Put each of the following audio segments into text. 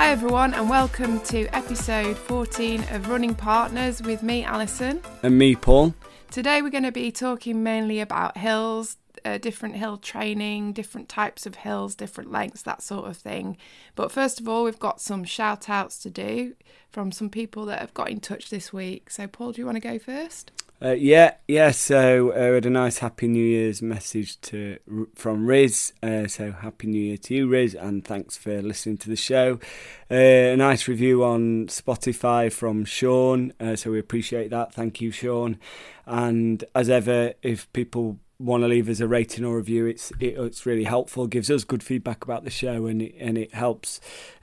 Hi, everyone, and welcome to episode 14 of Running Partners with me, Alison. And me, Paul. Today, we're going to be talking mainly about hills, uh, different hill training, different types of hills, different lengths, that sort of thing. But first of all, we've got some shout outs to do from some people that have got in touch this week. So, Paul, do you want to go first? Uh, yeah, yeah. So uh, had a nice Happy New Year's message to from Riz. Uh, so Happy New Year to you, Riz, and thanks for listening to the show. Uh, a nice review on Spotify from Sean. Uh, so we appreciate that. Thank you, Sean. And as ever, if people want to leave us a rating or review, it's it, it's really helpful. Gives us good feedback about the show, and it, and it helps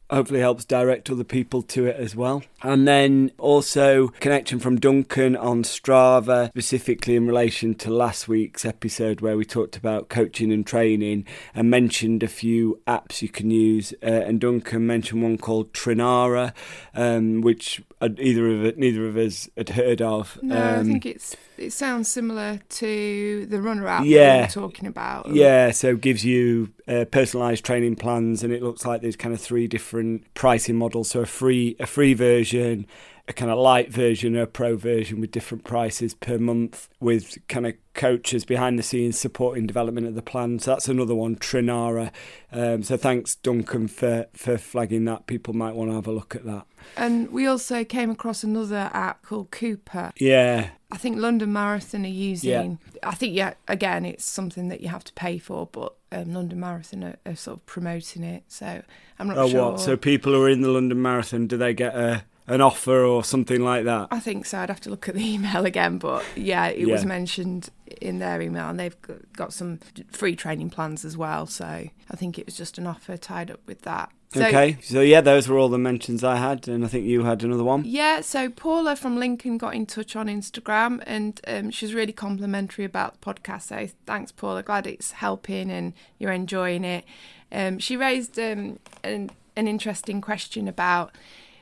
hopefully helps direct other people to it as well. And then also connection from Duncan on Strava, specifically in relation to last week's episode where we talked about coaching and training and mentioned a few apps you can use. Uh, and Duncan mentioned one called Trinara, um, which either of it, neither of us had heard of. No, um, I think it's it sounds similar to the Runna app yeah, we were talking about. Yeah, so gives you uh, personalized training plans, and it looks like there's kind of three different pricing models. So a free a free version, a kind of light version, or a pro version with different prices per month, with kind of coaches behind the scenes supporting development of the plan. So that's another one, Trinara. Um, so thanks, Duncan, for for flagging that. People might want to have a look at that. And we also came across another app called Coopah. Yeah. I think London Marathon are using. Yeah. I think yeah, again, it's something that you have to pay for, but um, London Marathon are, are, sort of promoting it. So I'm not oh, sure. Oh, what? So people who are in the London Marathon, do they get a an offer or something like that? I think so. I'd have to look at the email again, but yeah, it yeah. was mentioned in their email, and they've got some free training plans as well. So I think it was just an offer tied up with that. So, okay, so yeah, those were all the mentions I had, and I think you had another one. Yeah, so Paula from Lincoln got in touch on Instagram, and um, she was really complimentary about the podcast. So thanks, Paula. Glad it's helping and you're enjoying it. Um, she raised um, an, an interesting question about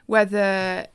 whether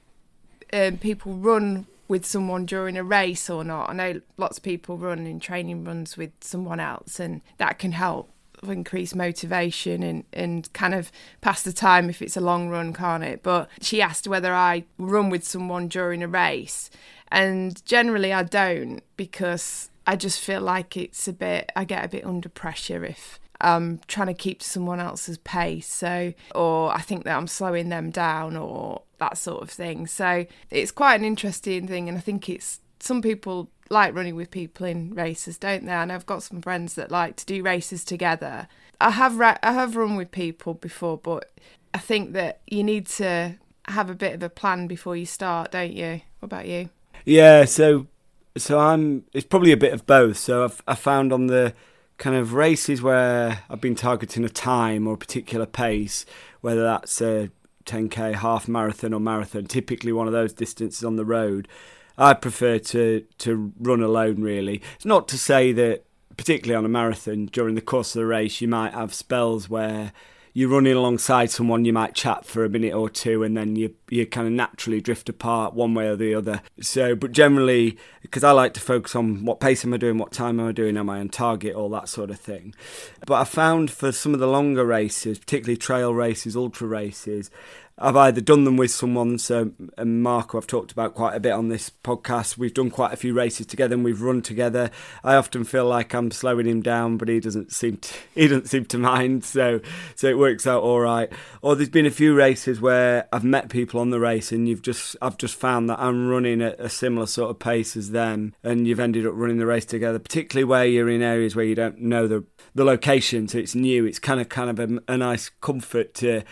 um, people run with someone during a race or not. I know lots of people run in training runs with someone else, and that can help increase motivation and, and kind of pass the time if it's a long run, can't it? But she asked whether I run with someone during a race, and generally I don't because I just feel like it's a bit, I get a bit under pressure if I'm trying to keep someone else's pace. So, or I think that I'm slowing them down or that sort of thing. So it's quite an interesting thing. And I think it's some people like running with people in races, don't they? And I've got some friends that like to do races together. I have I have run with people before, but I think that you need to have a bit of a plan before you start, don't you? What about you? Yeah, so so I'm it's probably a bit of both. So I've I found on the kind of races where I've been targeting a time or a particular pace, whether that's a 10k, half marathon, or marathon, typically one of those distances on the road. I prefer to to run alone. Really, it's not to say that particularly on a marathon during the course of the race you might have spells where you're running alongside someone, you might chat for a minute or two, and then you you kind of naturally drift apart one way or the other. So, but generally, because I like to focus on what pace am I doing, what time am I doing, am I on target, all that sort of thing. But I found for some of the longer races, particularly trail races, ultra races, I've either done them with someone, so and Marco I've talked about quite a bit on this podcast. We've done quite a few races together and we've run together. I often feel like I'm slowing him down, but he doesn't seem to he doesn't seem to mind, so so it works out all right. Or there's been a few races where I've met people on the race and you've just I've just found that I'm running at a similar sort of pace as them, and you've ended up running the race together. Particularly where you're in areas where you don't know the the location, so it's new. It's kind of kind of a, a nice comfort to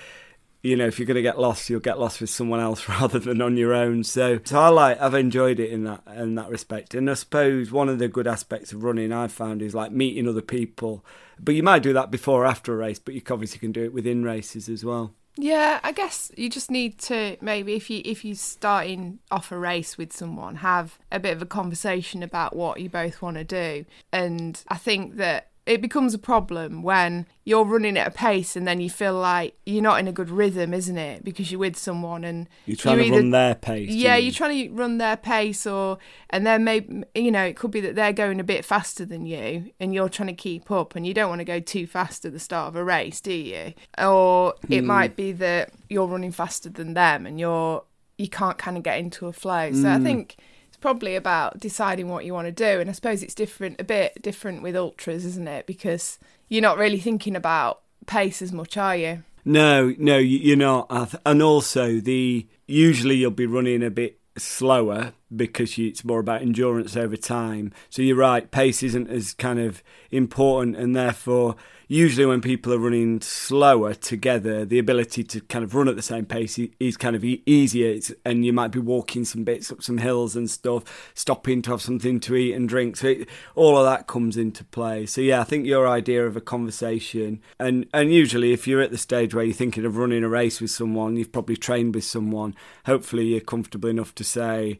you know, if you're going to get lost, you'll get lost with someone else rather than on your own. So, so I like, I've enjoyed it in that in that respect. And I suppose one of the good aspects of running I've found is like meeting other people. But you might do that before or after a race, but you obviously can do it within races as well. Yeah, I guess you just need to maybe if you if you starting off a race with someone, have a bit of a conversation about what you both want to do. And I think that it becomes a problem when you're running at a pace and then you feel like you're not in a good rhythm, isn't it? Because you're with someone and you're trying to either, run their pace. Yeah, you? are trying to run their pace, or and then maybe you know it could be that they're going a bit faster than you and you're trying to keep up, and you don't want to go too fast at the start of a race, do you? Or it mm. might be that you're running faster than them and you're you can't kind of get into a flow. So mm. I think probably about deciding what you want to do. And I suppose it's different, a bit different with ultras, isn't it? Because you're not really thinking about pace as much, are you? No, no, you're not. And also, the usually you'll be running a bit slower because it's more about endurance over time. So you're right, pace isn't as kind of important, and therefore usually when people are running slower together, the ability to kind of run at the same pace is kind of easier. It's, and you might be walking some bits up some hills and stuff, stopping to have something to eat and drink. So it, all of that comes into play. So yeah, I think your idea of a conversation, and and usually if you're at the stage where you're thinking of running a race with someone, you've probably trained with someone. Hopefully, you're comfortable enough to say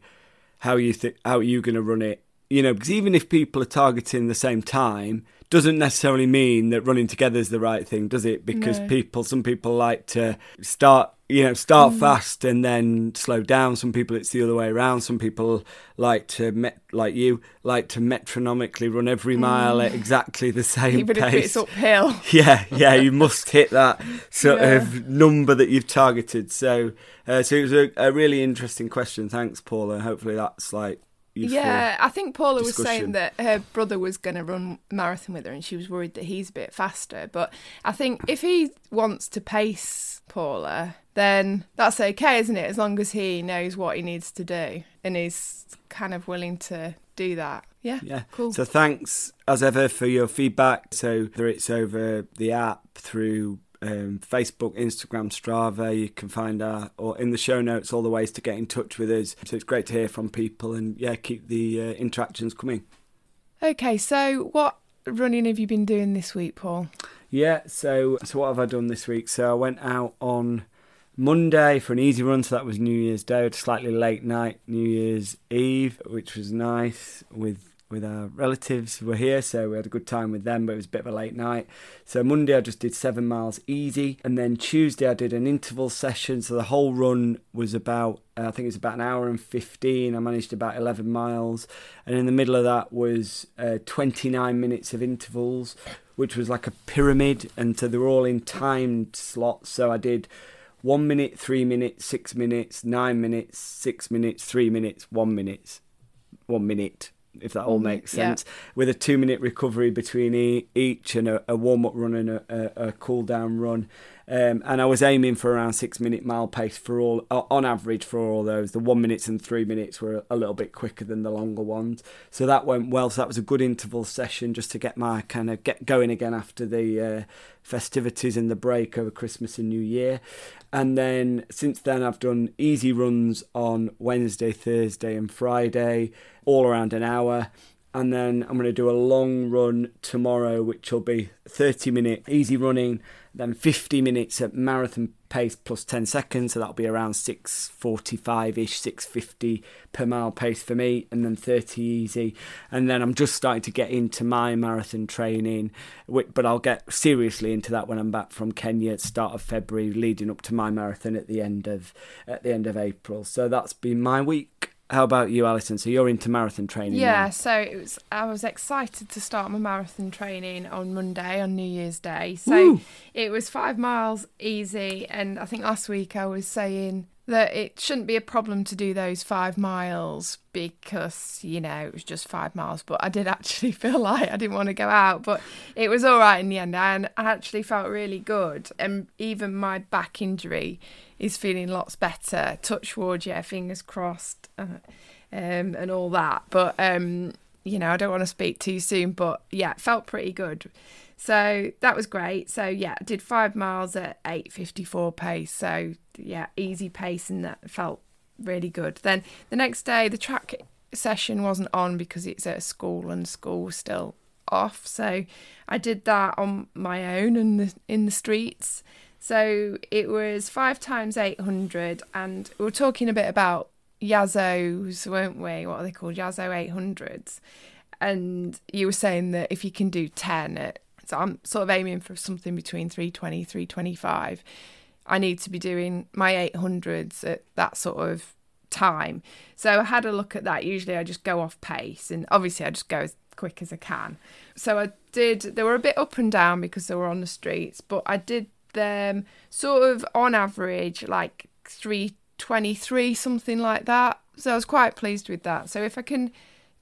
how you think how are you going to run it. You know, because even if people are targeting the same time, doesn't necessarily mean that running together is the right thing, does it? Because no. people, some people like to start, you know, start mm. fast and then slow down. Some people it's the other way around. Some people like to, met, like you, like to metronomically run every mile mm. at exactly the same Even pace. Even if it's uphill. Yeah, yeah, you must hit that sort yeah. of number that you've targeted. So, uh, so it was a, a really interesting question. Thanks, Paula. Hopefully that's like yeah, I think Paula discussion. was saying that her brother was going to run marathon with her, and she was worried that he's a bit faster. But I think if he wants to pace Paula, then that's okay, isn't it? As long as he knows what he needs to do and is kind of willing to do that. Yeah, yeah, cool. So thanks as ever for your feedback. So whether it's over the app through um, Facebook, Instagram, Strava. You can find our, or in the show notes, all the ways to get in touch with us. So it's great to hear from people and yeah, keep the uh, interactions coming. Okay, so what running have you been doing this week, Paul? Yeah, so so what have I done this week? So I went out on Monday for an easy run, so that was New Year's Day, slightly late night, New Year's Eve, which was nice with with our relatives who were here, so we had a good time with them, but it was a bit of a late night. So Monday I just did seven miles easy, and then Tuesday I did an interval session. So the whole run was about, uh, I think it was about an hour and 15. I managed about 11 miles, and in the middle of that was uh, 29 minutes of intervals, which was like a pyramid, and so they were all in timed slots. So I did one minute, three minutes, six minutes, nine minutes, six minutes, three minutes, one minute, one minute if that all mm-hmm. makes sense, yeah. with a two minute recovery between each and a, a warm up run and a, a, a cool down run. Um, and I was aiming for around six minute mile pace for all, on average for all those. The one minutes and three minutes were a little bit quicker than the longer ones, so that went well. So that was a good interval session just to get my kind of get going again after the uh, festivities and the break over Christmas and New Year. And then since then, I've done easy runs on Wednesday, Thursday, and Friday, all around an hour and then I'm going to do a long run tomorrow, which will be 30 minute easy running, then 50 minutes at marathon pace plus 10 seconds, so that'll be around 6:45 ish, 6:50 per mile pace for me, and then 30 easy. And then I'm just starting to get into my marathon training, but I'll get seriously into that when I'm back from Kenya at start of February, leading up to my marathon at the end of at the end of April. So that's been my week. How about you, Alison? So you're into marathon training. Yeah, now. so it was. I was excited to start my marathon training on Monday on New Year's Day. So Woo! it was five miles easy, and I think last week I was saying that it shouldn't be a problem to do those five miles because you know it was just five miles but i did actually feel like i didn't want to go out but it was all right in the end and i actually felt really good and even my back injury is feeling lots better touch wood yeah fingers crossed uh, um, and all that but um, you know i don't want to speak too soon but yeah felt pretty good so that was great. So yeah, did five miles at 8:54 pace. So yeah, easy pace, and that felt really good. Then the next day, the track session wasn't on because it's at school and school was still off. So I did that on my own in the in the streets. So it was five times 800, and we are talking a bit about Yassos, weren't we? What are they called? Yasso 800s and you were saying that if you can do 10 at, so I'm sort of aiming for something between 320, 325. I need to be doing my 800s at that sort of time. So I had a look at that. Usually I just go off pace and obviously I just go as quick as I can. So I did, they were a bit up and down because they were on the streets, but I did them sort of on average like 323, something like that. So I was quite pleased with that. So if I can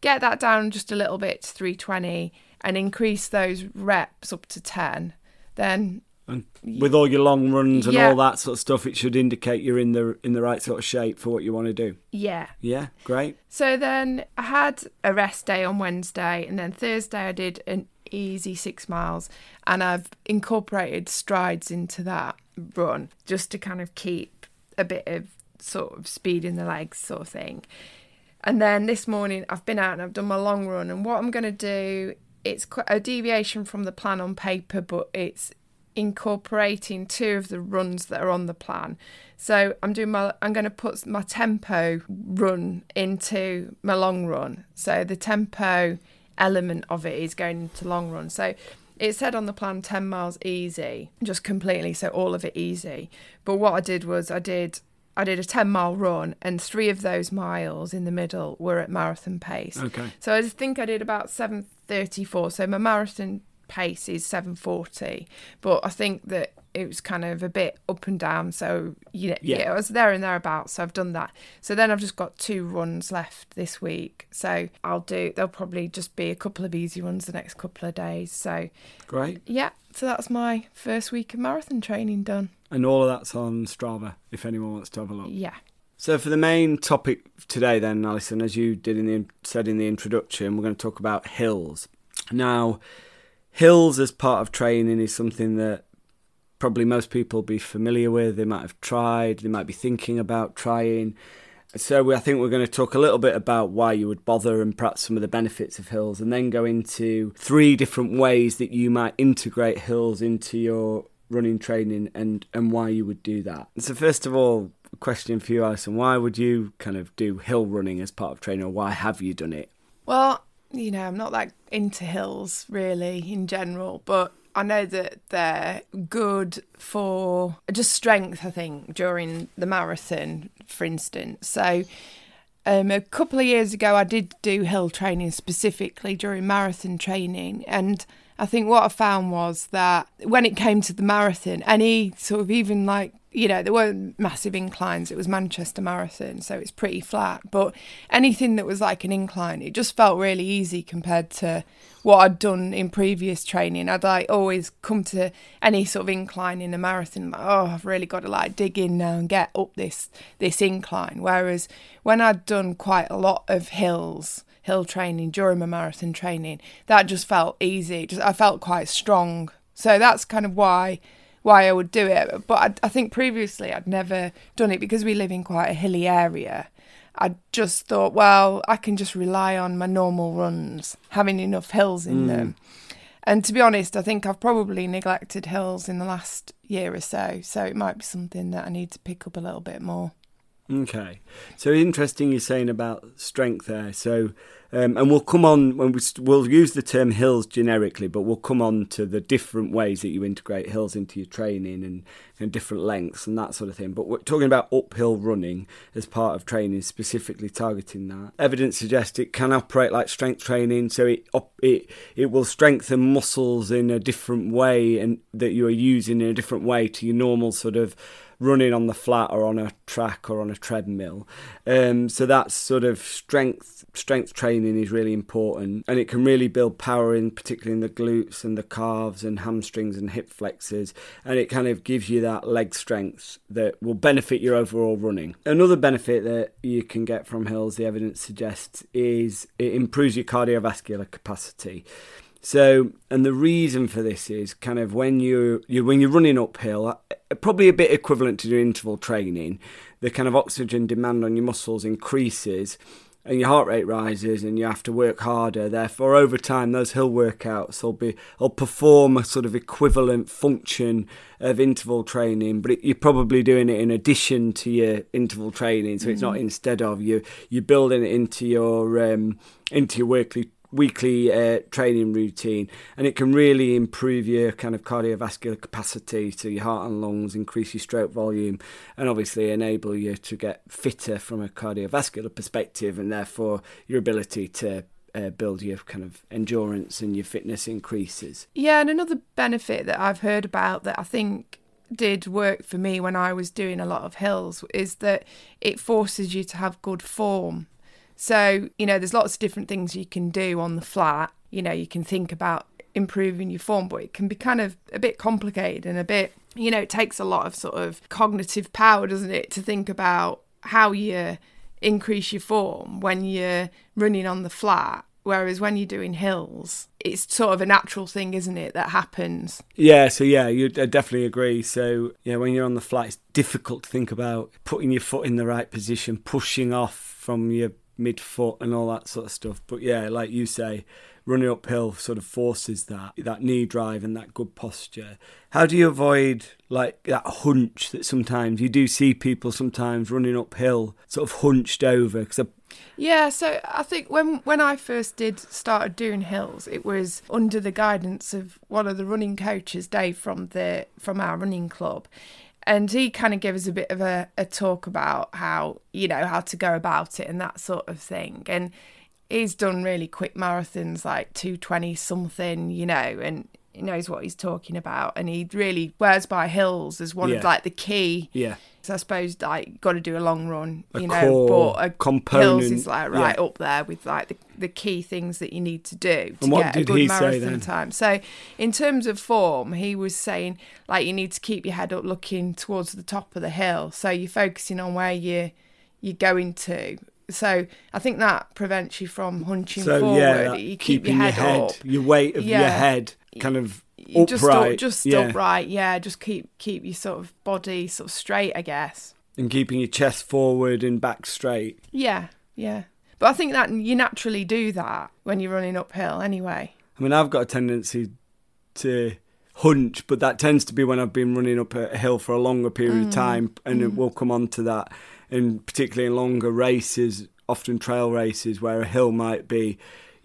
get that down just a little bit to 320 and increase those reps up to 10, then and with all your long runs and Yeah. all that sort of stuff, it should indicate you're in the in the right sort of shape for what you want to do. yeah. Yeah, great. So then I had a rest day on Wednesday, and then Thursday I did an easy six miles, and I've incorporated strides into that run just to kind of keep a bit of sort of speed in the legs, sort of thing. And then this morning I've been out and I've done my long run, and what I'm going to do it's a deviation from the plan on paper, but it's incorporating two of the runs that are on the plan. So I'm doing my I'm going to put my tempo run into my long run. So the tempo element of it is going into long run. So it said on the plan 10 miles easy, just completely so all of it easy. But what I did was I did I did a 10 mile run and 3 of those miles in the middle were at marathon pace. Okay. So I think I did about 734. So my marathon pace is 740, but I think that it was kind of a bit up and down. So you know, Yeah. yeah, I was there and thereabouts. So I've done that. So then I've just got two runs left this week. So I'll do. There'll probably just be a couple of easy runs the next couple of days. So Great. yeah. So that's my first week of marathon training done. And all of that's on Strava if anyone wants to have a look. Yeah. So for the main topic today, then, Alison, as you did in the said in the introduction, we're going to talk about hills. Now, hills as part of training is something that probably most people be familiar with. They might have tried. They might be thinking about trying. So we, I think we're going to talk a little bit about why you would bother and perhaps some of the benefits of hills, and then go into three different ways that you might integrate hills into your running training and and why you would do that. So first of all, question for you, Alison: Why would you kind of do hill running as part of training, or why have you done it? Well, you know, I'm not that into hills really in general, but I know that they're good for just strength, I think, during the marathon, for instance. So, um, a couple of years ago, I did do hill training specifically during marathon training. And I think what I found was that when it came to the marathon, any sort of even like, you know, there weren't massive inclines. It was Manchester Marathon, so it's pretty flat. But anything that was like an incline, it just felt really easy compared to what I'd done in previous training. I'd like always come to any sort of incline in a marathon, like, oh, I've really got to like dig in now and get up this this incline. Whereas when I'd done quite a lot of hills, hill training during my marathon training, that just felt easy. Just I felt quite strong. So that's kind of why why I would do it. But I, I think previously I'd never done it because we live in quite a hilly area. I just thought, well, I can just rely on my normal runs, having enough hills in hmm. them. And to be honest, I think I've probably neglected hills in the last year or so. So it might be something that I need to pick up a little bit more. Okay, so interesting you're saying about strength there. So, um, and we'll come on when we we'll use the term hills generically, but we'll come on to the different ways that you integrate hills into your training and, and different lengths and that sort of thing. But we're talking about uphill running as part of training, specifically targeting that. Evidence suggests it can operate like strength training, so it it it will strengthen muscles in a different way and that you are using in a different way to your normal sort of running on the flat or on a track or on a treadmill. Um, so that's sort of strength strength training is really important, and it can really build power in particularly in the glutes and the calves and hamstrings and hip flexors, and it kind of gives you that leg strength that will benefit your overall running. Another benefit that you can get from hills, the evidence suggests, is it improves your cardiovascular capacity. So, and the reason for this is kind of when you you when you're running uphill, uh, probably a bit equivalent to doing interval training, the kind of oxygen demand on your muscles increases, and your heart rate rises, and you have to work harder. Therefore, over time, those hill workouts will be will perform a sort of equivalent function of interval training, but it, you're probably doing it in addition to your interval training, so it's not instead of you. You're building it into your um, into your weekly weekly uh, training routine, and it can really improve your kind of cardiovascular capacity, so your heart and lungs, increase your stroke volume, and obviously enable you to get fitter from a cardiovascular perspective, and therefore your ability to uh, build your kind of endurance and your fitness increases. Yeah, and another benefit that I've heard about that I think did work for me when I was doing a lot of hills is that it forces you to have good form. So, you know, there's lots of different things you can do on the flat. You know, you can think about improving your form, but it can be kind of a bit complicated and a bit, you know, it takes a lot of sort of cognitive power, doesn't it, to think about how you increase your form when you're running on the flat Whereas when you're doing hills, it's sort of a natural thing, isn't it, that happens? Yeah, so yeah, you I definitely agree. So yeah, when you're on the flat, it's difficult to think about putting your foot in the right position, pushing off from your midfoot and all that sort of stuff. But yeah, like you say, running uphill sort of forces that that knee drive and that good posture. How do you avoid like that hunch that sometimes you do see people sometimes running uphill sort of hunched over because yeah, so I think when when I first did started doing hills, it was under the guidance of one of the running coaches, Dave from the from our running club. And he kind of gave us a bit of a, a talk about how, you know, how to go about it and that sort of thing. And he's done really quick marathons like 220 something, you know, and he knows what he's talking about and he really wears by hills as one yeah. of like the key yeah so I suppose like got to do a long run, you a know, but a component hills is like right yeah. up there with like the, the key things that you need to do to get a good marathon time. So in terms of form, he was saying like you need to keep your head up, looking towards the top of the hill, so you're focusing on where you you're going to. So I think that prevents you from hunching so, forward. Yeah, you keep your head, your head, up, your weight of yeah. your head kind of just upright, just yeah. upright, yeah. Just keep keep your sort of body sort of straight, I guess. And keeping your chest forward and back straight. Yeah, yeah. But I think that you naturally do that when you're running uphill, anyway. I mean, I've got a tendency to hunch, but that tends to be when I've been running up a hill for a longer period mm. of time, and mm. we'll come on to that. And particularly in longer races, often trail races, where a hill might be,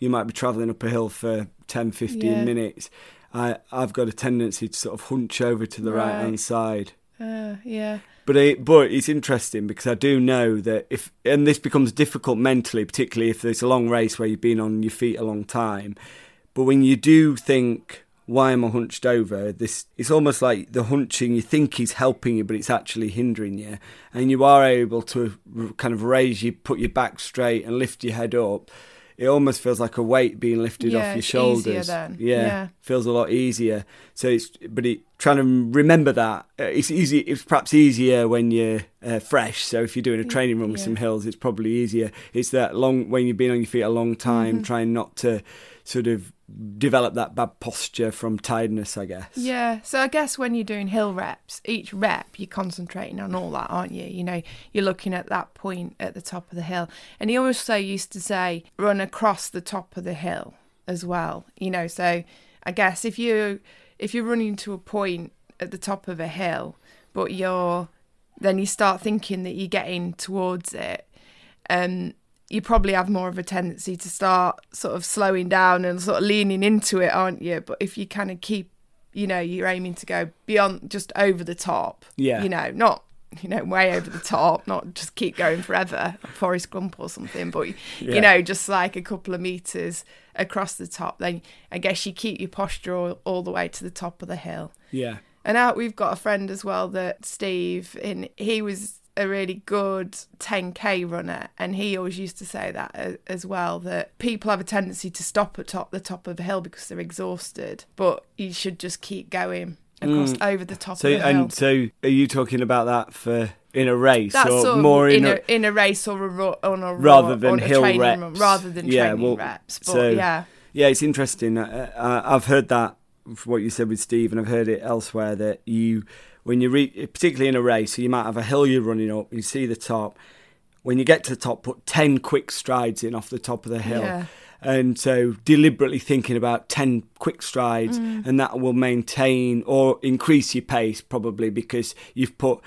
you might be travelling up a hill for 10, 15 yeah. minutes I I've got a tendency to sort of hunch over to the right, hand side. Uh, yeah. But it, but it's interesting because I do know that if and this becomes difficult mentally, particularly if there's a long race where you've been on your feet a long time. But when you do think, why am I hunched over? This it's almost like the hunching you think is helping you, but it's actually hindering you, and you are able to kind of raise you, put your back straight, and lift your head up it almost feels like a weight being lifted yeah, off your shoulders. Yeah, yeah, feels a lot easier. So it's but it, trying to remember that uh, it's easy. It's perhaps easier when you're uh, fresh. So if you're doing a training run with yeah. some hills, it's probably easier. It's that long when you've been on your feet a long time, mm-hmm. trying not to sort of develop that bad posture from tiredness, I guess. Yeah. So I guess when you're doing hill reps, each rep you're concentrating on all that, aren't you? You know, you're looking at that point at the top of the hill. And he also used to say, run across the top of the hill as well. You know, so I guess if you if you're running to a point at the top of a hill, but you're then you start thinking that you're getting towards it. Um, you probably have more of a tendency to start sort of slowing down and sort of leaning into it, aren't you? But if you kind of keep, you know, you're aiming to go beyond just over the top. Yeah. You know, not you know, way over the top, not just keep going forever, Forrest Gump or something, but yeah. you know, just like a couple of meters across the top. Then I guess you keep your posture all, all the way to the top of the hill. Yeah. And out we've got a friend as well that Steve, and he was a really good 10k runner and he always used to say that as well that people have a tendency to stop at top the top of a hill because they're exhausted but you should just keep going across mm. over the top so, of the hill. and so are you talking about that for in a race That's or more in, in a, a, in a race or a on a rather than hill reps run, rather than yeah, training well, reps but so, yeah yeah it's interesting uh, I've heard that what you said with Steve and I've heard it elsewhere that you when you reach, particularly in a race, so you might have a hill you're running up, you see the top. When you get to the top, put 10 quick strides in off the top of the hill. Yeah. And so deliberately thinking about 10 quick strides, mm. and that will maintain or increase your pace probably because you've put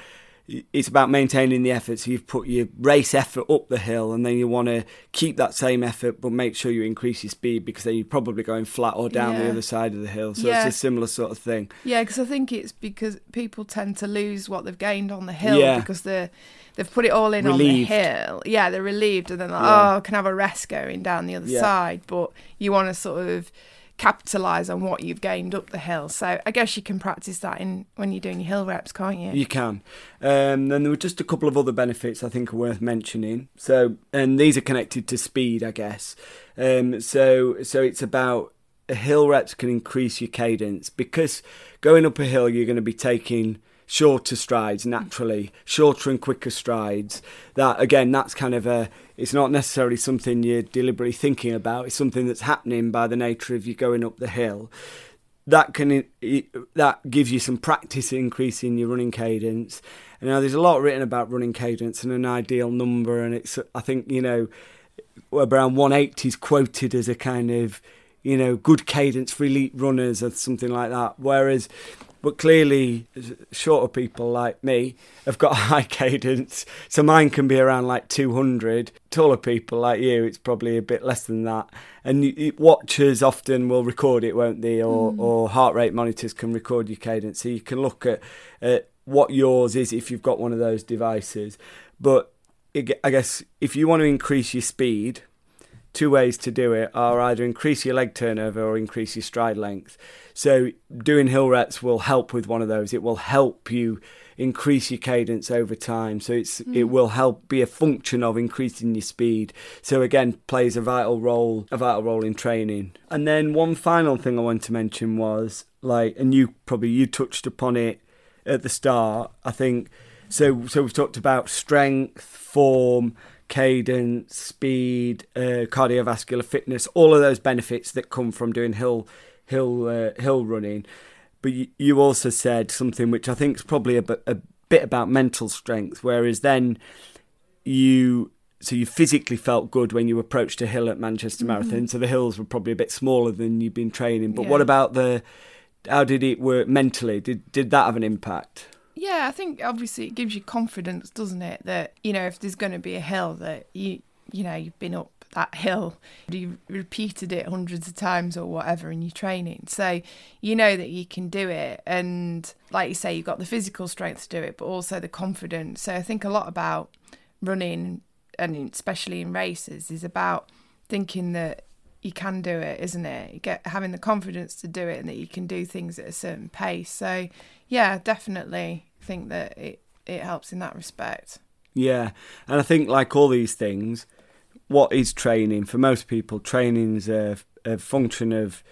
it's about maintaining the effort. So you've put your race effort up the hill, and then you want to keep that same effort, but make sure you increase your speed because then you're probably going flat or down the other side of the hill. So Yeah. it's a similar sort of thing. Yeah, because I think it's because people tend to lose what they've gained on the hill Yeah. because they're they've put it all in Relieved. on the hill. Yeah, they're relieved, and then like, Yeah. oh, I can have a rest going down the other Yeah. side. But you want to sort of capitalize on what you've gained up the hill. So I guess you can practice that in when you're doing your hill reps, can't you? You can. Um, then there were just a couple of other benefits I think are worth mentioning. So, and these are connected to speed, I guess. Um, so, so it's about hill reps can increase your cadence because going up a hill you're going to be taking shorter strides naturally, shorter and quicker strides. That again, that's kind of a. It's not necessarily something you're deliberately thinking about. It's something that's happening by the nature of you going up the hill that can that gives you some practice increasing your running cadence. And now there's a lot written about running cadence and an ideal number, and it's I think you know around 180 is quoted as a kind of you know good cadence for elite runners or something like that. Whereas, but clearly shorter people like me have got a high cadence, so mine can be around like 200. Taller people like you, it's probably a bit less than that. And you, you- watchers often will record it, won't they? Or, mm. or heart rate monitors can record your cadence, so you can look at, at what yours is if you've got one of those devices. But it- I guess if you want to increase your speed, two ways to do it are either increase your leg turnover or increase your stride length. So doing hill reps will help with one of those. It will help you increase your cadence over time. So it's hmm. it will help be a function of increasing your speed. So again, plays a vital role a vital role in training. And then one final thing I want to mention was like and you probably you touched upon it at the start. I think so. So we've talked about strength, form, cadence, speed, uh, cardiovascular fitness, all of those benefits that come from doing hill hill uh, hill running. But you, you also said something which I think is probably a, bit- a bit about mental strength. Whereas then you so you physically felt good when you approached a hill at Manchester Marathon. So the hills were probably a bit smaller than you've been training. But what about the how did it work mentally? Did did that have an impact? Yeah, I think obviously it gives you confidence, doesn't it? That you know if there's going to be a hill that you you know you've been up that hill, you've repeated it hundreds of times or whatever in your training, so you know that you can do it. And like you say, you've got the physical strength to do it, but also the confidence. So I think a lot about running and especially in races is about thinking that you can do it, isn't it? You get having the confidence to do it and that you can do things at a certain pace. So yeah, definitely think that it, it helps in that respect. Yeah, and I think like all these things, what is training for most people? Training is a, a function of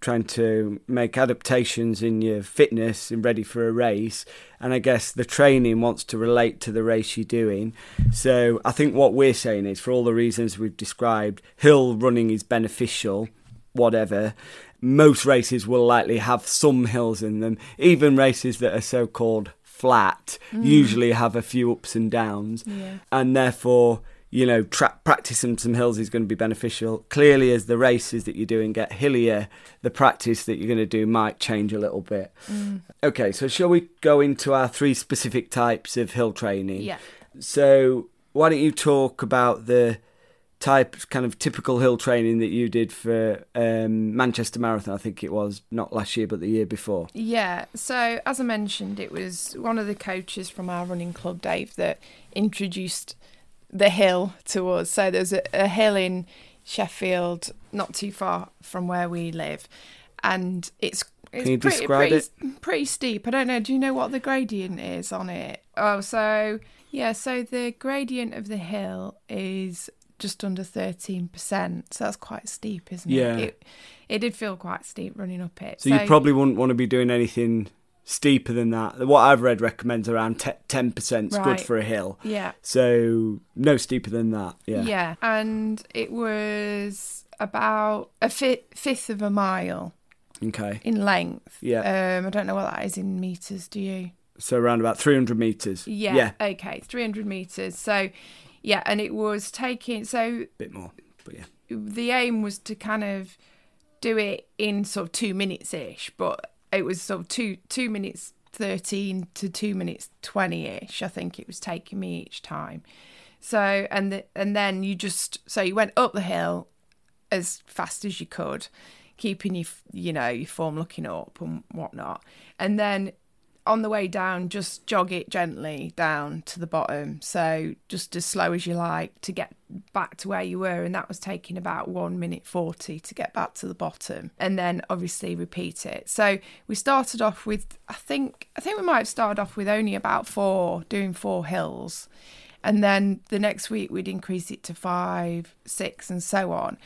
trying to make adaptations in your fitness and ready for a race. And I guess the training wants to relate to the race you're doing. So I think what we're saying is, for all the reasons we've described, hill running is beneficial, whatever. Most races will likely have some hills in them. Even races that are so called flat mm. usually have a few ups and downs Yeah. and therefore you know tra- practicing some hills is going to be beneficial. Clearly as the races that you're doing get hillier the practice that you're going to do might change a little bit. Okay so shall we go into our three specific types of hill training? Yeah. so why don't you talk about the type kind of typical hill training that you did for um, manchester marathon? I think it was not last year but the year before. Yeah. So as I mentioned, it was one of the coaches from our running club, Dave, that introduced the hill to us. So there's a, a hill in Sheffield, not too far from where we live, and it's it's you pretty, describe pretty, pretty steep. I don't know. Do you know what the gradient is on it? Oh, so yeah. So the gradient of the hill is just under thirteen percent. So that's quite steep, isn't Yeah. it? It, it did feel quite steep running up it. So, you probably wouldn't want to be doing anything steeper than that. What I've read recommends around ten percent is good for a hill. yeah. So no steeper than that. Yeah. Yeah, and it was about a fi- fifth of a mile Okay. in length. Yeah. Um, I don't know what that is in meters. Do you? So around about three hundred meters. Yeah. Yeah. Okay, three hundred meters. So, yeah, and it was taking. So a bit more. But yeah. the aim was to kind of do it in sort of two minutes ish, but it was sort of two two minutes 13 to 2 minutes 20ish I think it was taking me each time. So and the, and then you just so you went up the hill as fast as you could keeping your you know your form looking up and whatnot. And then on the way down just jog it gently down to the bottom. So just as slow as you like to get back to where you were. And that was taking about 1 minute 40 to get back to the bottom and then obviously repeat it. So we started off with i think i think we might have started off with only about four doing four hills. And then the next week we'd increase it to five six and so on.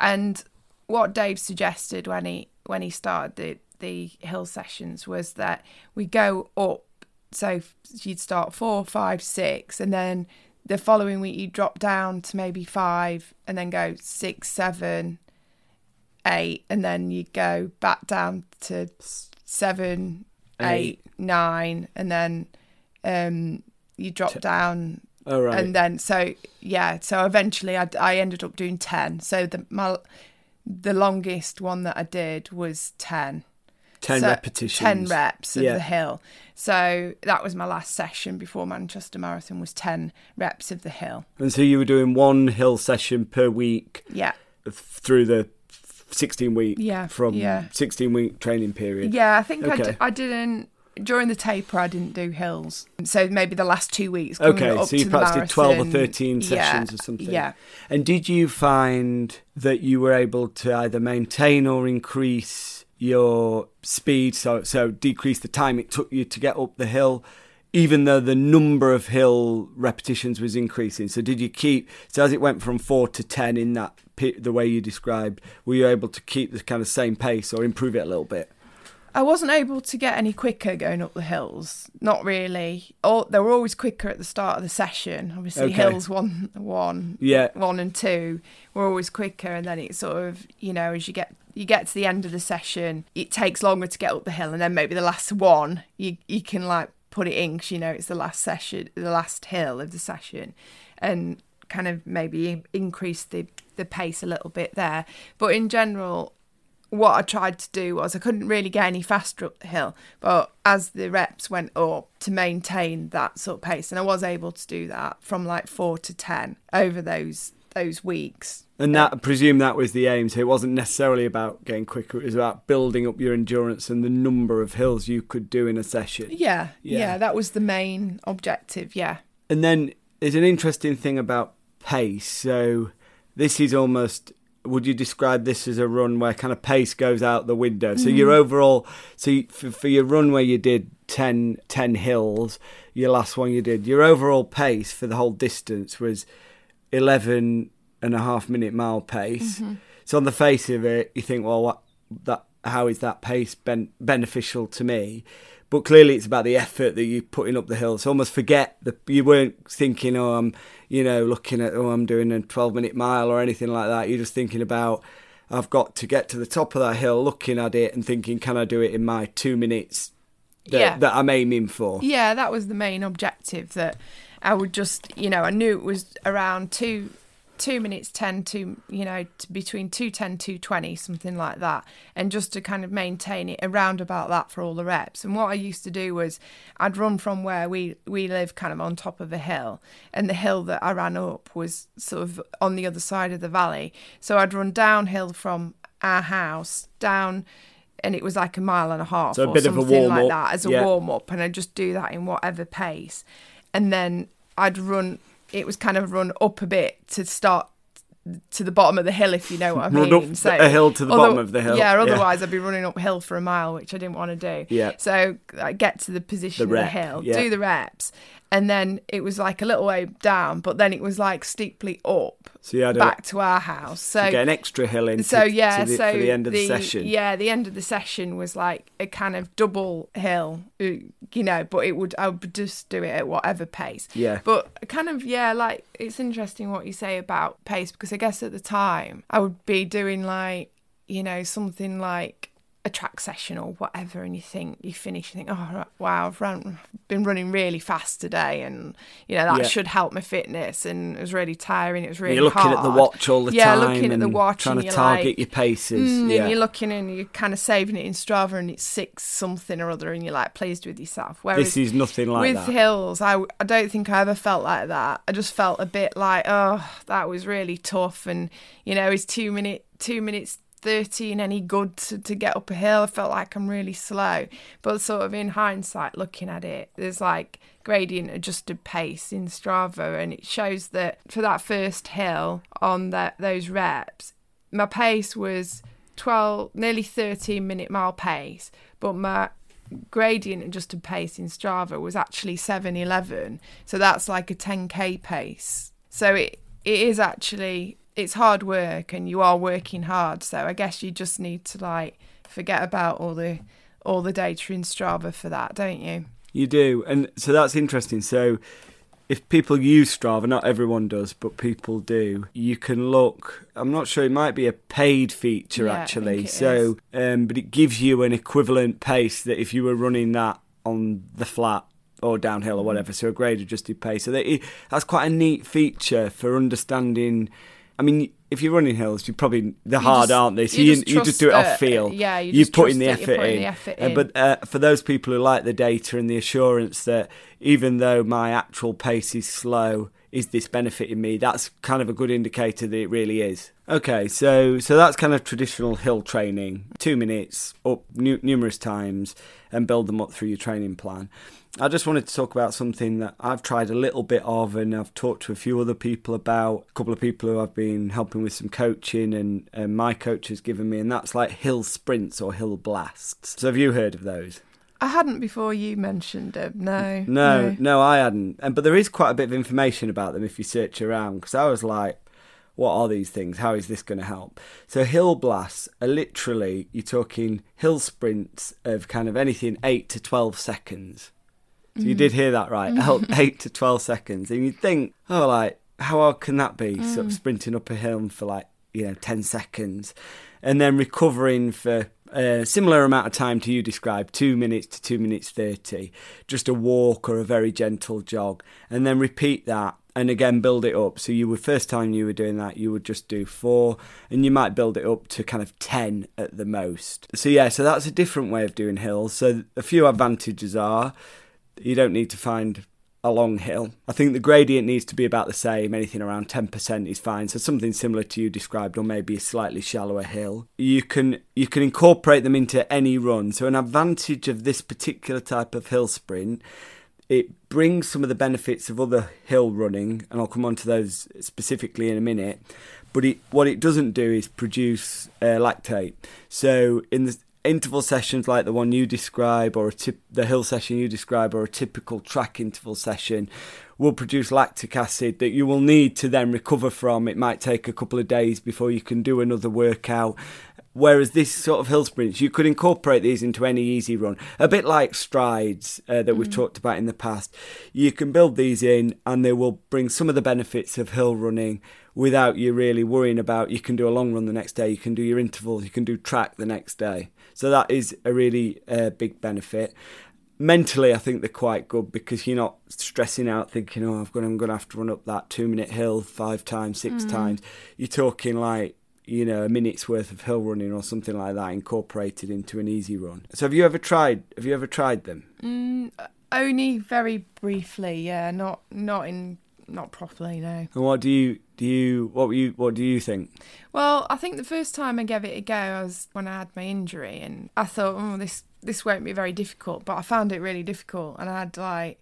And what dave suggested when he when he started the the hill sessions was that we go up. So you'd start four, five, six, and then the following week you drop down to maybe five, and then go six, seven, eight, and then you go back down to seven, eight, eight nine, and then um, you drop down. Oh, right. And then so yeah, so eventually I, I ended up doing ten. So the my the longest one that I did was ten. 10 so, repetitions. 10 reps of yeah. the hill. So that was my last session before Manchester Marathon was 10 reps of the hill. And so you were doing one hill session per week. Yeah. Through the 16 week yeah, from yeah. 16 week training period. Yeah, I think okay. I d- I didn't during the taper I didn't do hills. So maybe the last 2 weeks Okay, so you perhaps did 12 or 13 sessions yeah, or something. Yeah. And did you find that you were able to either maintain or increase your speed, so so decrease the time it took you to get up the hill, even though the number of hill repetitions was increasing. So did you keep? So as it went from four to ten in that the way you described, were you able to keep the kind of same pace or improve it a little bit? I wasn't able to get any quicker going up the hills. Not really. Or they were always quicker at the start of the session. Obviously, okay. hills one, one, yeah, one and two were always quicker, and then it sort of, you know, as you get you get to the end of the session, it takes longer to get up the hill, and then maybe the last one you you can like put it in because you know it's the last session, the last hill of the session, and kind of maybe increase the the pace a little bit there. But in general, what I tried to do was I couldn't really get any faster up the hill, but as the reps went up to maintain that sort of pace, and I was able to do that from like four to ten over those those weeks. And that, I presume that was the aim. So it wasn't necessarily about getting quicker. It was about building up your endurance and the number of hills you could do in a session. Yeah, yeah, yeah that was the main objective. Yeah. And then there's an interesting thing about pace. So this is almost. Would you describe this as a run where kind of pace goes out the window? So mm. your overall, so you, for, for your run where you did 10, 10 hills, your last one you did, your overall pace for the whole distance was 11 and a half minute mile pace. Mm-hmm. So on the face of it, you think, well, what that how is that pace ben- beneficial to me? But clearly, it's about the effort that you're putting up the hill. So almost forget that you weren't thinking, oh, I'm, you know, looking at, oh, I'm doing a 12 minute mile or anything like that. You're just thinking about, I've got to get to the top of that hill, looking at it and thinking, can I do it in my two minutes that, yeah. that I'm aiming for? Yeah, that was the main objective. That I would just, you know, I knew it was around two two minutes 10 to you know to between 210 220 something like that and just to kind of maintain it around about that for all the reps. And what i used to do was i'd run from where we we live kind of on top of a hill and the hill that i ran up was sort of on the other side of the valley. So i'd run downhill from our house down and it was like a mile and a half so or a bit something of a warm like that as a yeah. warm up and i'd just do that in whatever pace. And then i'd run it was kind of run up a bit to start to the bottom of the hill, if you know what I mean. Run up so, a hill to the although, bottom of the hill. Yeah, otherwise yeah. I'd be running uphill for a mile, which I didn't want to do. Yeah. So I get to the position the of the hill, yeah. do the reps, and then it was like a little way down, but then it was like steeply up so you had back a, to our house. So get an extra hill in. So yeah, the, so the end of the, the, session. Yeah, the end of the session was like a kind of double hill, uh, you know. But it would I would just do it at whatever pace. Yeah. But kind of yeah, like it's interesting what you say about pace because I guess at the time I would be doing like you know something like a track session or whatever, and you think you finish, you think, oh wow, I've run, been running really fast today, and you know that Yeah. should help my fitness, and it was really tiring. It was really hard. You're looking at the watch all the yeah, time. looking at the and watch trying and to target like, your paces. Mm, yeah. And you're looking and you're kind of saving it in Strava, and it's six something or other, and you're like pleased with yourself. Whereas this is nothing like with that. hills, I, I don't think I ever felt like that. I just felt a bit like, oh, that was really tough. And, you know, is two minute two minutes thirteen any good to, to get up a hill? I felt like I'm really slow. But sort of in hindsight, looking at it, there's like gradient adjusted pace in Strava, and it shows that for that first hill on that those reps, my pace was 12 nearly 13 minute mile pace but my gradient adjusted pace in Strava was actually 711 so that's like a 10k pace so it it is actually it's hard work and you are working hard so I guess you just need to like forget about all the all the data in Strava for that don't you You do, and so that's interesting. So, if people use Strava, not everyone does, but people do, you can look. I'm not sure; it might be a paid feature Yeah, actually. so, um, but it gives you an equivalent pace that if you were running that on the flat or downhill Mm. or whatever, so a grade adjusted pace. So that, that's quite a neat feature for understanding. I mean, if you're running hills, you probably they're You hard, just- aren't they? So you you, just you just do it off that- feel. yeah, you you just put in the effort in. the effort Uh, but uh, for those people who like the data and the assurance that even though my actual pace is slow, is this benefiting me? That's kind of a good indicator that it really is. Okay, so so that's kind of traditional hill training. Two minutes up nu- numerous times and build them up through your training plan. I just wanted to talk about something that I've tried a little bit of and I've talked to a few other people about, a couple of people who I've been helping with some coaching and, and my coach has given me, and that's like hill sprints or hill blasts. So have you heard of those? I hadn't before you mentioned them no No, no, I hadn't. And but there is quite a bit of information about them if you search around. Because I was like, what are these things? How is this going to help? So hill blasts are literally you're talking hill sprints of kind of anything eight to twelve seconds. So you did hear that right, mm-hmm. eight to twelve seconds, and you'd think, oh, like how hard can that be? Sort of mm. sprinting up a hill for like you know ten seconds, and then recovering for a similar amount of time to you described, two minutes to two minutes thirty, just a walk or a very gentle jog, and then repeat that. And again, build it up. So you would first time you were doing that, you would just do four, and you might build it up to kind of ten at the most. So yeah, so that's a different way of doing hills. So a few advantages are you don't need to find a long hill. I think the gradient needs to be about the same. Anything around 10% is fine. So something similar to you described or maybe a slightly shallower hill. You can you can incorporate them into any run. So an advantage of this particular type of hill sprint it brings some of the benefits of other hill running, and I'll come on to those specifically in a minute. But it, what it doesn't do is produce uh, lactate. So in the interval sessions like the one you describe, or a tip, the hill session you describe, or a typical track interval session, will produce lactic acid that you will need to then recover from. It might take a couple of days before you can do another workout. Whereas this sort of hill sprints, you could incorporate these into any easy run, a bit like strides uh, that we've talked about in the past. You can build these in, and they will bring some of the benefits of hill running without you really worrying about. You can do a long run the next day, you can do your intervals, you can do track the next day. So that is a really uh, big benefit. Mentally, I think they're quite good because you're not stressing out thinking, "Oh, I've got, I'm going to have to run up that two-minute hill five times, six times." You're talking like you know a minute's worth of hill running or something like that incorporated into an easy run. So have you ever tried? Have you ever tried them? Mm, only very briefly, yeah, not not in not properly, no. And what do you do? You what were you what do you think? Well, I think the first time I gave it a go was when I had my injury, and I thought, oh, this this won't be very difficult, but I found it really difficult, and I had like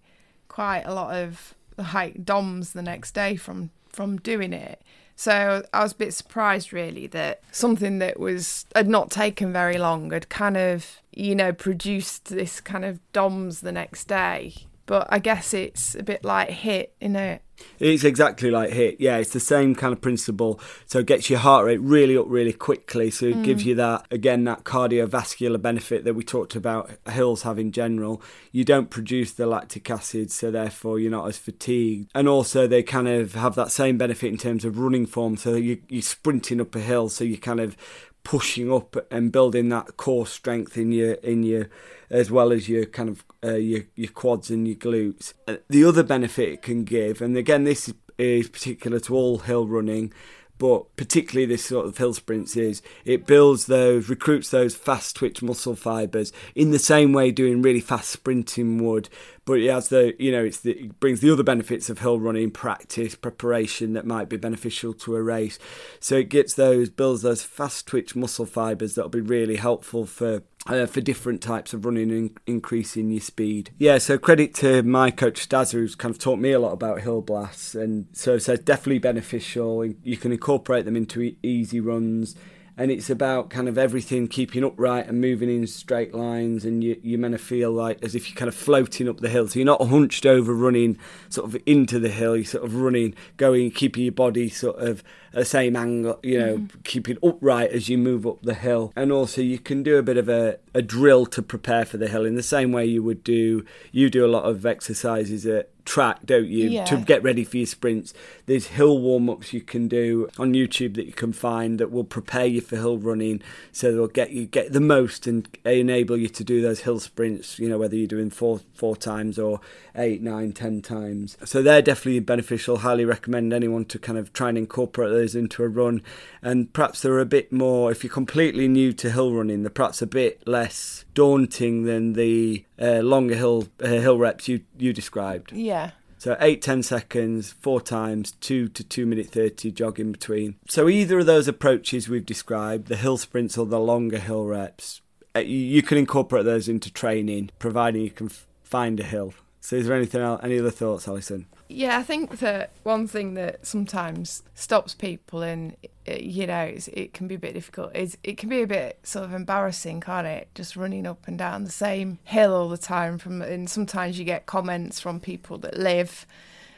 quite a lot of like DOMs the next day from from doing it. So I was a bit surprised, really, that something that was had not taken very long had kind of, you know, produced this kind of DOMs the next day. But I guess it's a bit like HIIT, you know. It's exactly like HIT. Yeah, it's the same kind of principle. So it gets your heart rate really up really quickly. So it gives mm. you that, again, that cardiovascular benefit that we talked about hills have in general. You don't produce the lactic acid, so therefore you're not as fatigued. And also, they kind of have that same benefit in terms of running form. So you, you're sprinting up a hill, so you're kind of pushing up and building that core strength in your in your as well as your kind of uh, your your quads and your glutes. Uh, the other benefit it can give, and again this is particular to all hill running, but particularly this sort of hill sprints is it builds those recruits those fast twitch muscle fibers in the same way doing really fast sprinting would. But it has the you know the, it brings the other benefits of hill running practice preparation that might be beneficial to a race. So it gets those builds those fast twitch muscle fibers that'll be really helpful for uh, for different types of running and increasing your speed. Yeah, so credit to my coach Stazza, who's kind of taught me a lot about hill blasts, and so so definitely beneficial. You can incorporate them into e- easy runs and it's about kind of everything keeping upright and moving in straight lines and you, you're meant to feel like as if you're kind of floating up the hill so you're not hunched over running sort of into the hill you're sort of running going keeping your body sort of the same angle you know mm. keeping upright as you move up the hill and also you can do a bit of a, a drill to prepare for the hill in the same way you would do you do a lot of exercises at track, don't you, yeah. to get ready for your sprints. There's hill warm ups you can do on YouTube that you can find that will prepare you for hill running, so they'll get you get the most and enable you to do those hill sprints. You know whether you're doing four four times or eight, nine, ten times. So they're definitely beneficial. Highly recommend anyone to kind of try and incorporate those into a run. And perhaps they're a bit more if you're completely new to hill running, they're perhaps a bit less daunting than the uh, longer hill uh, hill reps you you described. Yeah. So eight, ten seconds, four times, two to two minute thirty jog in between. So either of those approaches we've described, the hill sprints or the longer hill reps, uh, you can incorporate those into training, providing you can f- find a hill. So is there anything else, any other thoughts, Alison? Yeah, I think that one thing that sometimes stops people and you know it can be a bit difficult is it can be a bit sort of embarrassing, can't it? Just running up and down the same hill all the time. From and sometimes you get comments from people that live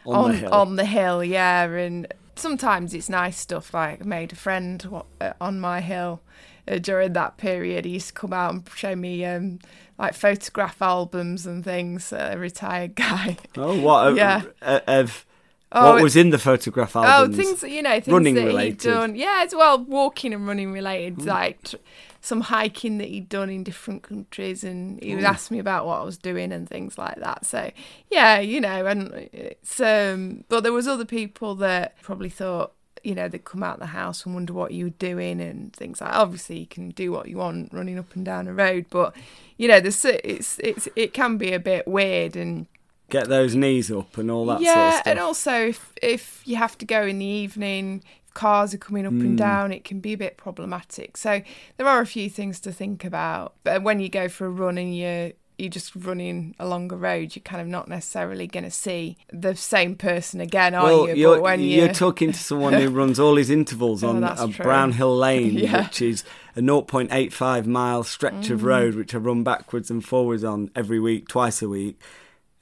on on the, on the hill, yeah, and sometimes it's nice stuff. Like I made a friend uh, on my hill uh, during that period. He used to come out and show me um, like photograph albums and things. A retired guy. Oh, what? yeah. Of oh, what was in the photograph oh, albums? Oh, things you know, things running that related. he'd done. Yeah, as well, walking and running related, mm. like t- some hiking that he'd done in different countries, and he would ask me about what I was doing and things like that. So yeah, you know, and it's um, but there was other people that probably thought you know, they'd come out of the house and wonder what you were doing and things like. Obviously, you can do what you want running up and down a road, but you know, there's it's it's it can be a bit weird and get those knees up and all that. Yeah, sort of stuff. and also if if you have to go in the evening, cars are coming up mm. and hmm. down, it can be a bit problematic. So there are a few things to think about. But when you go for a run and you you're just running along a road, you're kind of not necessarily going to see the same person again, are well, you? You're, when you're, you're talking to someone who runs all his intervals oh, on a true. Brownhill Lane, yeah. which is a 0.85 mile stretch mm. of road, which I run backwards and forwards on every week, twice a week.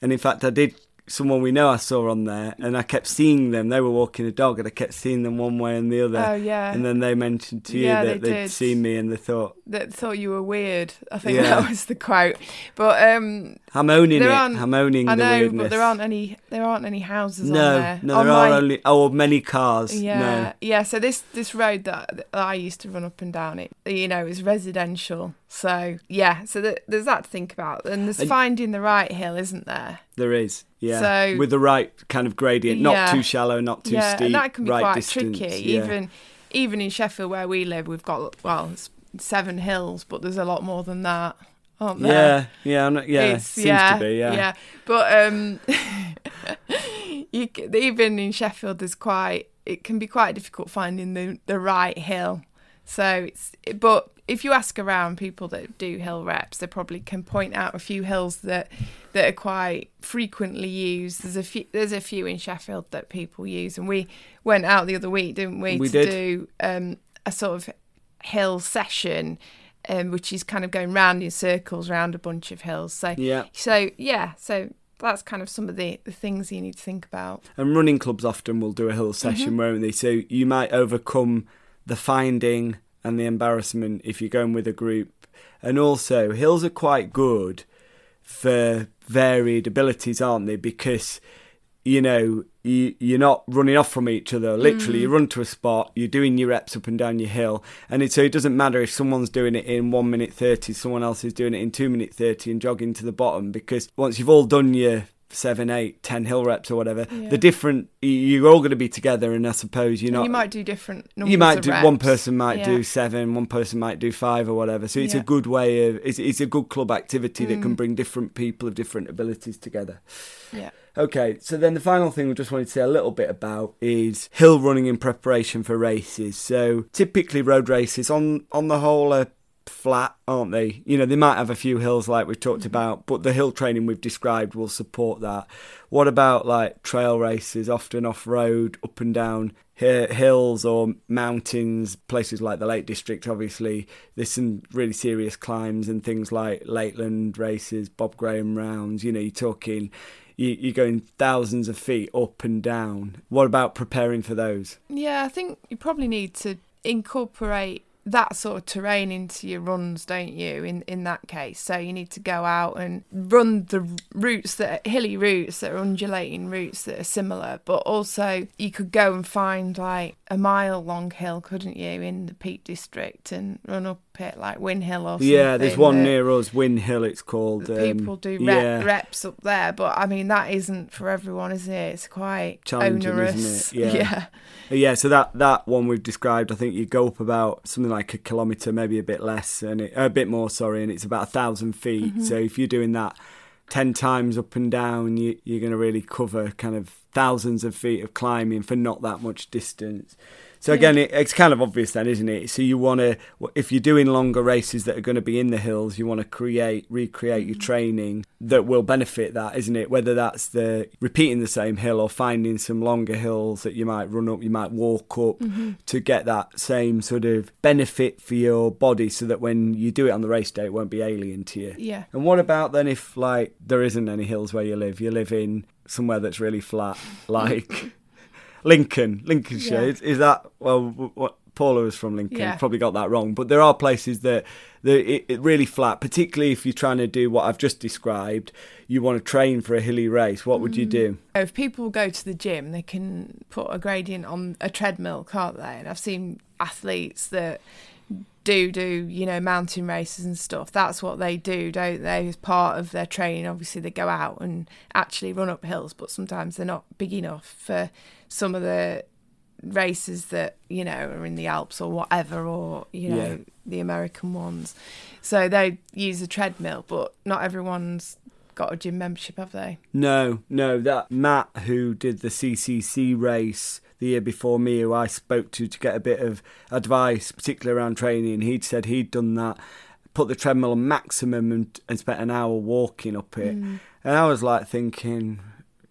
And in fact, I did someone we know I saw on there, and I kept seeing them. They were walking a dog, and I kept seeing them one way and the other. Oh yeah. And then they mentioned to you yeah, that they would seen me, and they thought that thought you were weird. I think yeah. that was the quote. But um, I'm owning it. I'm owning I know, the weirdness. but there aren't any. There aren't any houses no, on there. No, there are only oh many cars. Yeah, no. yeah. So this this road that, that I used to run up and down it, you know, is residential. So yeah, so th- there's that to think about, and there's and, finding the right hill, isn't there? There is, yeah. So with the right kind of gradient, not yeah, too shallow, not too yeah, steep. and that can be right quite distance, tricky. Yeah. Even even in Sheffield where we live, we've got well seven hills, but there's a lot more than that. Aren't there? Yeah, yeah, not, yeah. It's, seems yeah, to be, yeah. Yeah, but um, you, even in Sheffield, there's quite. It can be quite difficult finding the the right hill. So it's, but if you ask around people that do hill reps, they probably can point out a few hills that that are quite frequently used. There's a few. There's a few in Sheffield that people use, and we went out the other week, didn't we, we to did. do um, a sort of hill session. Um, which is kind of going round in circles around a bunch of hills. So yeah, so yeah, so that's kind of some of the, the things you need to think about. And running clubs often will do a hill session, mm-hmm. won't they? So you might overcome the finding and the embarrassment if you're going with a group. And also, hills are quite good for varied abilities, aren't they? Because you know, you, you're not running off from each other. Literally, Mm. you run to a spot, you're doing your reps up and down your hill, and it, so it doesn't matter if someone's doing it in one minute thirty, someone else is doing it in two minute thirty, and jogging to the bottom. Because once you've all done your seven, eight, ten hill reps or whatever, Yeah. the different you- you're all going to be together, and I suppose you're And not. you might do different you might do one person might Yeah. do seven one person might do five or whatever so it's Yeah. a good way of it's, it's a good club activity that Mm. can bring different people of different abilities together Yeah. okay so then the final thing we just wanted to say a little bit about is hill running in preparation for races so typically road races on on the whole are flat aren't they? You know they might have a few hills like we've talked mm-hmm. about but the hill training we've described will support that. What about like trail races often off road up and down hills or mountains places like the lake district obviously? There's some really serious climbs and things like lakeland races bob graham rounds you know you're talking you're going thousands of feet up and down. What about preparing for those? Yeah, I think you probably need to incorporate that sort of terrain into your runs, don't you? In in that case, so you need to go out and run the routes that are hilly routes that are undulating routes that are similar, but also you could go and find like a mile long hill, couldn't you, in the Peak District and run up it like Win Hill or something. yeah there's one near us win hill it's called um, people do rep, yeah. reps up there, but I mean that isn't for everyone, is it? It's quite Challenging, onerous. it? Yeah. yeah. Yeah, so that that one we've described, I think you go up about something like a kilometre, maybe a bit less, and it, a bit more, sorry, and it's about a thousand feet. Mm-hmm. So if you're doing that ten times up and down, you, you're going to really cover kind of thousands of feet of climbing for not that much distance. So again, it, it's kind of obvious then, isn't it? So you want to, if you're doing longer races that are going to be in the hills, you want to create, recreate your mm. training that will benefit that, isn't it? Whether that's the repeating the same hill or finding some longer hills that you might run up, you might walk up mm-hmm. to get that same sort of benefit for your body, so that when you do it on the race day, it won't be alien to you. Yeah. And what about then if like there isn't any hills where you live? You live in somewhere that's really flat, like Lincoln, Lincolnshire. Yeah. Is, is that well? What Paula was from Lincoln. Yeah. Probably got that wrong, but there are places that that it, it really flat. Particularly if you're trying to do what I've just described. You want to train for a hilly race. What would you do? Mm. If people go to the gym, they can put a gradient on a treadmill, can't they? And I've seen athletes that do do you know mountain races and stuff. That's what they do, don't they? As part of their training, obviously they go out and actually run up hills, but sometimes they're not big enough for some of the races that you know are in the Alps or whatever, or you know Yeah. the American ones. So they use a treadmill, but not everyone's got a gym membership, have they? No, no, that Matt who did the CCC race the year before me, who I spoke to to get a bit of advice, particularly around training, he'd said he'd done that, put the treadmill on maximum and, and spent an hour walking up it. Mm. And I was like thinking,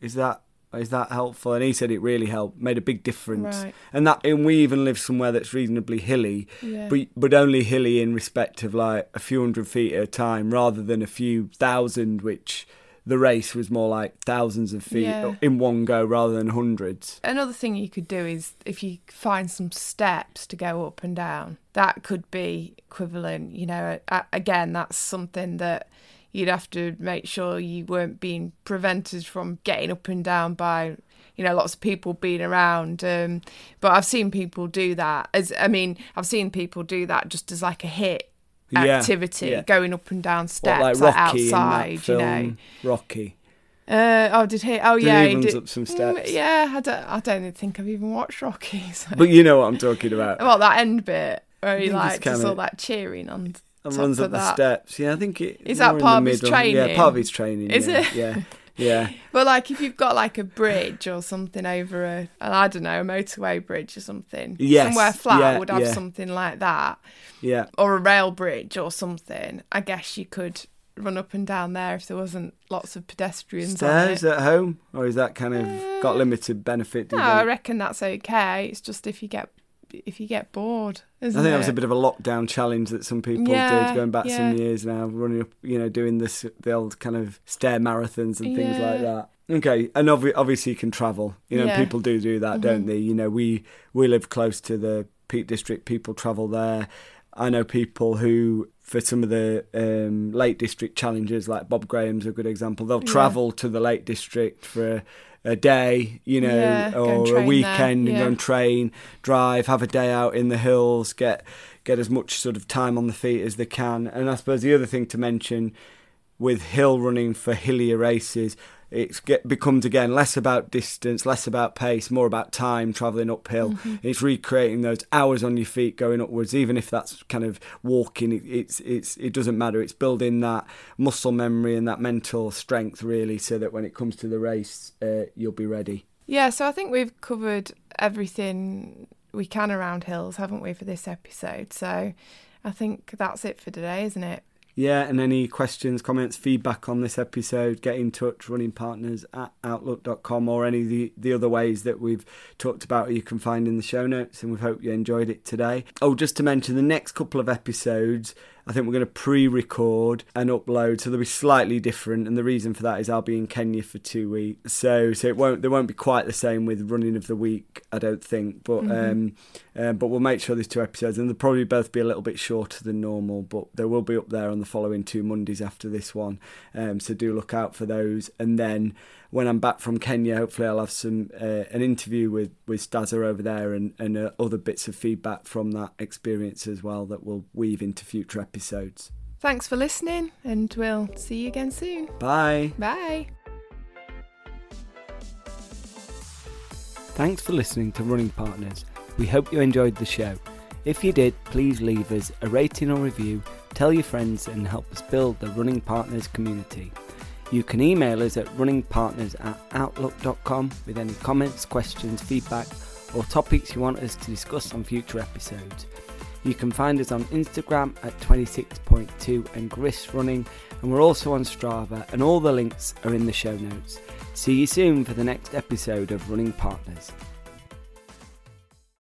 is that is that helpful? And he said it really helped, made a big difference. Right. And that and we even live somewhere that's reasonably hilly, Yeah. but but only hilly in respect of like a few hundred feet at a time, rather than a few thousand, which the race was more like thousands of feet Yeah. in one go rather than hundreds. Another thing you could do is if you find some steps to go up and down, that could be equivalent. You know, again, that's something that you'd have to make sure you weren't being prevented from getting up and down by you know lots of people being around um but i've seen people do that as i mean i've seen people do that just as like a HIIT activity yeah. going up and down steps like like Rocky outside in that you know Rocky. uh, oh, did he? Oh, Did yeah, he he runs did. up some Mm, steps? yeah, I don't. I don't think I've even watched Rocky. So. But you know what I'm talking about. well, that end bit where he it's like just all that cheering on and top runs of up the that. steps. Yeah, I think it. Is that part of his middle. Yeah, training? part of his training. Is yeah, it? Yeah, yeah. But like, if you've got like a bridge or something over a, I don't know, a motorway bridge or something, Yes, somewhere flat yeah, would have yeah. something like that, Yeah, or a rail bridge or something. I guess you could run up and down there if there wasn't lots of pedestrians on stairs at home, or is that kind of got mm. limited benefit? No, I reckon that's okay. It's just if you get if you get bored, I think it? that was a bit of a lockdown challenge that some people Yeah, did going back some years now, running up, you know, doing this the old kind of stair marathons and things like that. Okay, and obvi- obviously you can travel. You know, Yeah. Mm-hmm. people do do that, don't they? You know, we we live close to the Peak District. People travel there. I know people who, for some of the um, Lake District challenges, like Bob Graham's a good example. They'll Yeah. travel to the Lake District for a, a day, you know, Yeah, or a there, weekend and yeah. go and train, drive, have a day out in the hills, get get as much sort of time on the feet as they can. And I suppose the other thing to mention with hill running for hillier races, it get, becomes again less about distance, less about pace, more about time travelling uphill. It's recreating those hours on your feet going upwards, even if that's kind of walking. It, it's it's it doesn't matter. It's building that muscle memory and that mental strength really, so that when it comes to the race, uh, you'll be ready. Yeah, so I think we've covered everything we can around hills, haven't we, for this episode? So I think that's it for today, isn't it? Yeah, and any questions, comments, feedback on this episode, get in touch, running partners at outlook.com or any of the, the other ways that we've talked about you can find in the show notes. And we hope you enjoyed it today. Oh, just to mention, the next couple of episodes, I think we're going to pre record and upload, so they'll be slightly different. And the reason for that is I'll be in Kenya for two weeks. So so it won't they won't be quite the same with running of the week, I don't think. But um, um, but we'll make sure there's two episodes, and they'll probably both be a little bit shorter than normal. But they will be up there on the following two Mondays after this one. Um, so do look out for those. And then when I'm back from Kenya, hopefully I'll have some uh, an interview with with Stazza over there, and and uh, other bits of feedback from that experience as well that we'll weave into future episodes. Thanks for listening, and we'll see you again soon. Bye. Bye. Thanks for listening to Running Partners. We hope you enjoyed the show. If you did, please leave us a rating or review, tell your friends, and help us build the Running Partners community. You can email us at runningpartners at outlook.com with any comments, questions, feedback, or topics you want us to discuss on future episodes. You can find us on Instagram at 26.2 and Griffs Running, and we're also on Strava, and all the links are in the show notes. See you soon for the next episode of Running Partners.